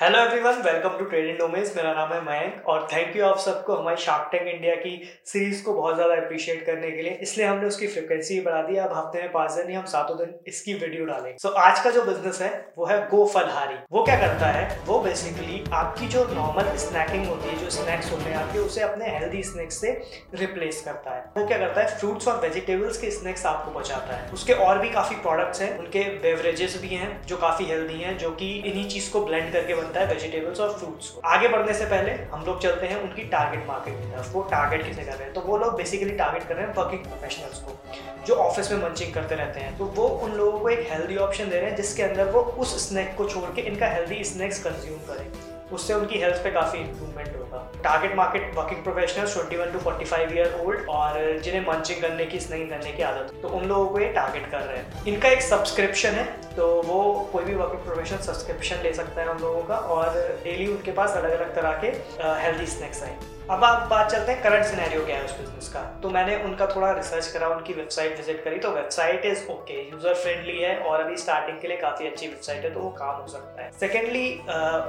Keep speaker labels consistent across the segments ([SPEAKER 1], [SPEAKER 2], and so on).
[SPEAKER 1] Hello everyone welcome to trading domains मेरा नाम है मयंक और थैंक यू आप सबको हमारी शार्क टैंक इंडिया की सीरीज़ को बहुत ज़्यादा अप्रिशिएट करने के लिए। इसलिए हमने उसकी फ्रिक्वेंसी बढ़ा दी। अब हफ़्ते में पाँच दिन ही हम सातों दिन इसकी वीडियो डालें सो so, आज का जो बिज़नेस है वो है गो फलहारी वो क्या करता है? वो बेसिकली आपकी जो नॉर्मल स्नैकिंग होती है जो स्नैक्स होते हैं आपके उसे अपने हेल्दी स्नैक्स से रिप्लेस करता है। वो क्या करता है? फ्रूट्स और वेजिटेबल्स के स्नैक्स आपको पहुंचाता है। उसके और भी काफ़ी प्रोडक्ट्स हैं। उनके बेवरेजेस भी हैं जो काफ़ी हेल्दी हैं जो कि इन्हीं चीज़ को ब्लेंड करके बनता है वेजिटेबल्स और फ्रूट्स को। आगे बढ़ने से पहले हम लोग चलते हैं उनकी टारगेट मार्केट की तरफ़। वो टारगेट किसे कर रहे हैं? तो वो लोग बेसिकली टारगेट कर रहे हैं वर्किंग प्रोफेशनल्स को, जो ऑफ़िस में मंचिंग करते रहते हैं। तो वो उन लोगों को एक हेल्दी ऑप्शन दे रहे हैं, जिसके अंदर वो उस स्नैक को छोड़ के इनका हेल्दी स्नैक्स कंज्यूम करें। उससे उनकी हेल्थ पे काफ़ी इंप्रूवमेंट होगा। Target market working professionals 21 to 45 year old और जिन्हें मंचिंग करने की स्नैकिंग करने की आदत। तो उन लोगों को ये टारगेट कर रहे हैं। इनका एक सब्सक्रिप्शन है तो वो कोई भी वर्किंग प्रोफेशनल सब्सक्रिप्शन ले सकता है उन लोगों का और डेली उनके पास अलग अलग तरह के हेल्दी स्नैक्स आए। अब आप बात चलते हैं करंट सिनेरियो क्या है उस बिज़नेस का। तो मैंने उनका थोड़ा रिसर्च करा, उनकी वेबसाइट विज़िट करी तो website is okay user friendly है और अभी स्टार्टिंग के लिए काफ़ी अच्छी वेबसाइट है तो वो काम हो सकता है। सेकेंडली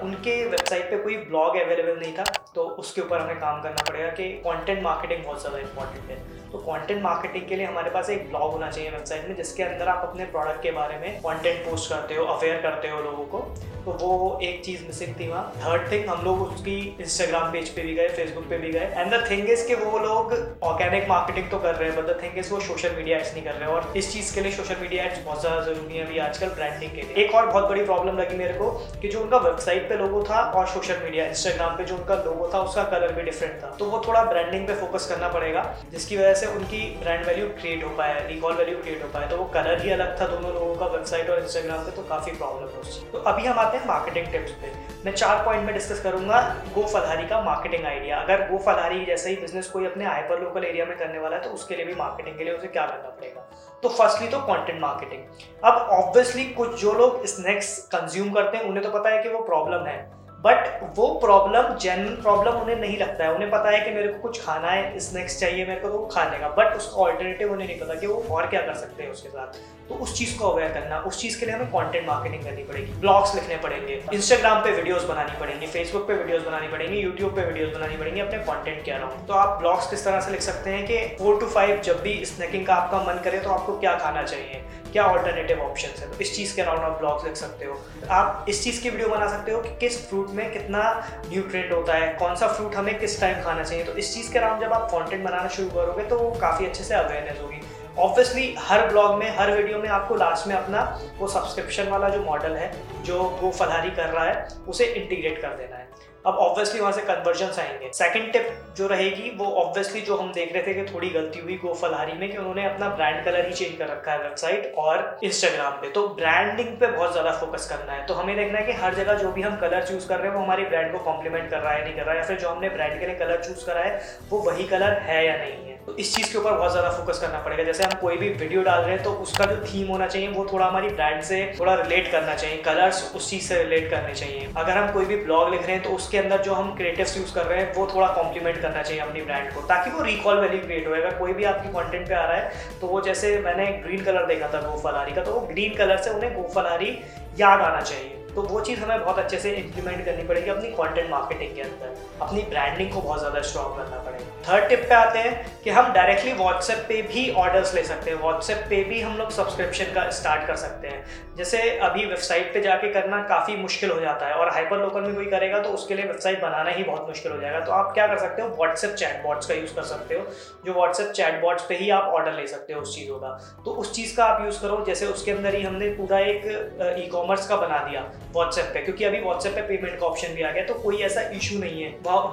[SPEAKER 1] उनके वेबसाइट पे कोई ब्लॉग अवेलेबल नहीं था तो उसके ऊपर हमें काम करना पड़ेगा कि कंटेंट मार्केटिंग बहुत ज़्यादा इंपॉर्टेंट है। तो कंटेंट मार्केटिंग के लिए हमारे पास एक ब्लॉग होना चाहिए वेबसाइट में, जिसके अंदर आप अपने प्रोडक्ट के बारे में कंटेंट पोस्ट करते हो अवेयर करते हो लोगों को। तो वो एक चीज़ मिसिंग थी वहाँ। थर्ड थिंग हम लोग उसकी इंस्टाग्राम पेज पे भी गए फेसबुक पे भी गए। एंड द थिंग इज़ कि वो लोग ऑर्गेनिक मार्केटिंग तो कर रहे हैं बट द थिंग इज़ वो सोशल मीडिया एड्स नहीं कर रहे हैं। और इस चीज़ के लिए सोशल मीडिया एड्स बहुत ज़्यादा ज़रूरी है अभी आजकल ब्रांडिंग के लिए। एक और बहुत बड़ी प्रॉब्लम लगी मेरे को कि जो उनका वेबसाइट पे लोगो था और सोशल मीडिया इंस्टाग्राम पे जो उनका लोगो था, उसका कलर भी डिफरेंट था। तो वो थोड़ा ब्रांडिंग पे फोकस करना पड़ेगा, जिसकी वजह से उनकी ब्रांड वैल्यू क्रिएट हो पाया रिकॉल वैल्यू क्रिएट हो पाया। तो वो कलर ही अलग था दोनों लोगों का वेबसाइट और इंस्टाग्राम पे तो काफ़ी प्रॉब्लम है उससे। तो अभी हम आते हैं मार्केटिंग टिप्स पे। मैं चार पॉइंट में डिस्कस करूँगा गो फलहारी का मार्केटिंग आइडिया अगर गो फलहारी जैसा ही बिज़नेस कोई अपने हाइपर लोकल एरिया में करने वाला है तो उसके लिए भी मार्केटिंग के लिए उसे क्या करना पड़ेगा? तो फर्स्टली तो कंटेंट मार्केटिंग अब ऑब्वियसली कुछ जो लोग स्नैक्स कंज्यूम करते हैं, उन्हें तो पता है कि वो प्रॉब्लम है। बट वो प्रॉब्लम जेन्यन प्रॉब्लम उन्हें नहीं लगता है। उन्हें पता है कि मेरे को कुछ खाना है स्नैक्स चाहिए, मेरे को तो खा लेगा। बट उसका ऑल्टरनेटिव उन्हें नहीं पता कि वो और क्या कर सकते हैं उसके साथ। तो उस चीज़ को अवेयर करना, उस चीज़ के लिए हमें कंटेंट मार्केटिंग करनी पड़ेगी। ब्लॉग्स लिखने पड़ेंगे इंस्टाग्राम पे वीडियोस बनानी पड़ेंगी फेसबुक पे वीडियोस बनानी पड़ेंगी यूट्यूब पे वीडियोस बनानी पड़ेंगी अपने कंटेंट के अराउंड तो आप ब्लॉग्स किस तरह से लिख सकते हैं कि फोर टू फाइव जब भी स्नैकिंग का आपका मन करे तो आपको क्या खाना चाहिए? क्या ऑल्टरनेटिव ऑप्शन है? तो इस चीज़ के अराउंड आप ब्लॉग्स लिख सकते हो। आप इस चीज़ की वीडियो बना सकते हो कि किस फ्रूट में कितना न्यूट्रेंट होता है, कौन सा फ्रूट हमें किस टाइम खाना चाहिए। तो इस चीज़ के अराउंड जब आप कॉन्टेंट बनाना शुरू करोगे तो काफ़ी अच्छे से अवेयरनेस होगी। ऑब्वियसली हर ब्लॉग में, हर वीडियो में आपको लास्ट में अपना वो सब्सक्रिप्शन वाला जो मॉडल है, जो वो फलहारी कर रहा है, उसे इंटीग्रेट कर देना है। अब ऑब्वियसली वहाँ से कन्वर्जन आएँगे। सेकंड टिप जो रहेगी, वो ऑब्वियसली जो हम देख रहे थे कि थोड़ी गलती हुई गो फलहारी में कि उन्होंने अपना ब्रांड कलर ही चेंज कर रखा है वेबसाइट और इंस्टाग्राम पे। तो ब्रांडिंग पे बहुत ज़्यादा फोकस करना है। तो हमें देखना है कि हर जगह जो भी हम कलर चूज़ कर रहे हैं, वो हमारी ब्रांड को कॉम्प्लीमेंट कर रहा है नहीं कर रहा है, या फिर जो हमने ब्रांड के लिए कलर चूज़ करा है, वो वही कलर है या नहीं है। तो इस चीज़ के ऊपर बहुत ज़्यादा फोकस करना पड़ेगा। जैसे हम कोई भी वीडियो डाल रहे हैं तो उसका जो थीम होना चाहिए, वो थोड़ा हमारी ब्रांड से थोड़ा रिलेट करना चाहिए। कलर्स उस चीज़ से रिलेट करने चाहिए। अगर हम कोई भी ब्लॉग लिख रहे हैं तो उसके अंदर जो हम क्रिएटिव्स यूज़ कर रहे हैं, वो थोड़ा कॉम्प्लीमेंट करना चाहिए अपनी ब्रांड को, ताकि वो रिकॉल वैल्यू क्रिएट हो। अगर कोई भी आपकी कॉन्टेंट पर आ रहा है तो वो जैसे मैंने ग्रीन कलर देखा था गोफलारी का तो वो ग्रीन कलर से उन्हें गोफलारी याद आना चाहिए। तो वो चीज़ हमें बहुत अच्छे से इम्प्लीमेंट करनी पड़ेगी अपनी कंटेंट मार्केटिंग के अंदर। अपनी ब्रांडिंग को बहुत ज़्यादा स्ट्रॉन्ग करना पड़ेगा। थर्ड टिप पे आते हैं कि हम डायरेक्टली व्हाट्सएप पे भी ऑर्डर्स ले सकते हैं। व्हाट्सएप पे भी हम लोग सब्सक्रिप्शन का स्टार्ट कर सकते हैं। जैसे अभी वेबसाइट पे जाके करना काफ़ी मुश्किल हो जाता है और हाइपर लोकल में कोई करेगा तो उसके लिए वेबसाइट बनाना ही बहुत मुश्किल हो जाएगा। तो आप क्या कर सकते हो? व्हाट्सएप चैट बॉट्स का यूज़ कर सकते हो। जो व्हाट्सएप चैट बॉट्स पे ही आप ऑर्डर ले सकते हो उस चीज़ों का। तो उस चीज़ का आप यूज़ करो। जैसे उसके अंदर ही हमने पूरा एक ई कॉमर्स का बना दिया। व्हाट्सएप पे, क्योंकि अभी व्हाट्सएप पे पेमेंट का ऑप्शन भी आ गया तो कोई ऐसा इशू नहीं है।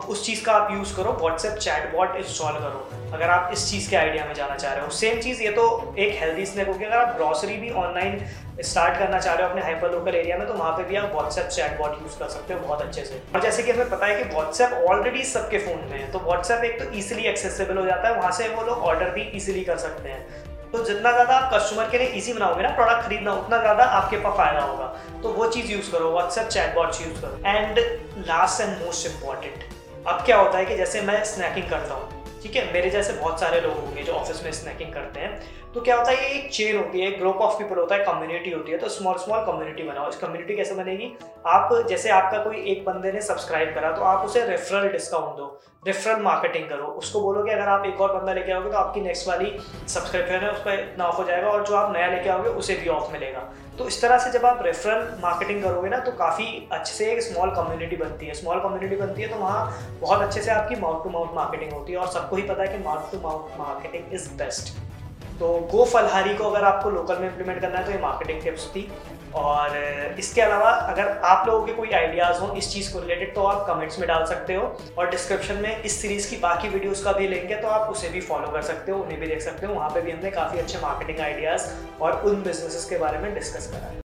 [SPEAKER 1] उस चीज़ का आप यूज़ करो व्हाट्सएप चैट बॉट इंस्टॉल करो। अगर आप इस चीज़ के आइडिया में जाना चाह रहे हो। सेम चीज़, ये तो एक हेल्दी स्नैक होगी। अगर आप ग्रॉसरी भी ऑनलाइन स्टार्ट करना चाह रहे हो अपने हाइपर लोकल एरिया में तो वहाँ पे भी आप व्हाट्सएप चैट बॉट यूज़ कर सकते हो बहुत अच्छे से। और जैसे कि हमें पता है कि व्हाट्सएप ऑलरेडी सबके फ़ोन में है तो व्हाट्सएप एक तो ईजिली एक्सेसिबल हो जाता है। वहाँ से वो लोग ऑर्डर भी ईजिली कर सकते हैं। तो जितना ज़्यादा आप कस्टमर के लिए इजी बनाओगे ना प्रोडक्ट खरीदना, उतना ज़्यादा आपके पास फ़ायदा होगा। तो वो चीज़ यूज़ करो व्हाट्सएप चैट बॉट्स यूज़ करो। And last and most important अब क्या होता है कि जैसे मैं स्नैकिंग करता हूँ ठीक है, मेरे जैसे बहुत सारे लोग होंगे जो ऑफ़िस में स्नैकिंग करते हैं। तो क्या होता है, ये एक चेन होती है ग्रुप ऑफ़ पीपल होता है कम्युनिटी होती है तो स्मॉल स्मॉल कम्युनिटी बनाओ। इस कम्युनिटी कैसे बनेगी? आप, जैसे आपका कोई एक बंदे ने सब्सक्राइब करा तो आप उसे रेफरल डिस्काउंट दो रेफरल मार्केटिंग करो। उसको बोलो कि अगर आप एक और बंदा लेके आओगे तो आपकी नेक्स्ट वाली सब्सक्रिप्शन है उस पर इतना ऑफ़ हो जाएगा, और जो आप नया लेके आओगे, उसे भी ऑफ़ मिलेगा। तो इस तरह से जब आप रेफरल मार्केटिंग करोगे ना तो काफ़ी अच्छे से एक स्मॉल कम्युनिटी बनती है। स्मॉल कम्युनिटी बनती है तो वहाँ बहुत अच्छे से आपकी माउथ टू माउथ मार्केटिंग होती है और सबको ही पता है कि mouth to mouth marketing is best तो गो फलहारी को अगर आपको लोकल में इम्प्लीमेंट करना है तो ये मार्केटिंग टिप्स थी। और इसके अलावा अगर आप लोगों के कोई आइडियाज़ हो इस चीज़ को रिलेटेड तो आप कमेंट्स में डाल सकते हो। और डिस्क्रिप्शन में इस सीरीज़ की बाकी वीडियोस का भी लिंक है तो आप उसे भी फॉलो कर सकते हो, उन्हें भी देख सकते हो। वहाँ पर भी हमने काफ़ी अच्छे मार्केटिंग आइडियाज़ और उन बिजनेसेस के बारे में डिस्कस करा है।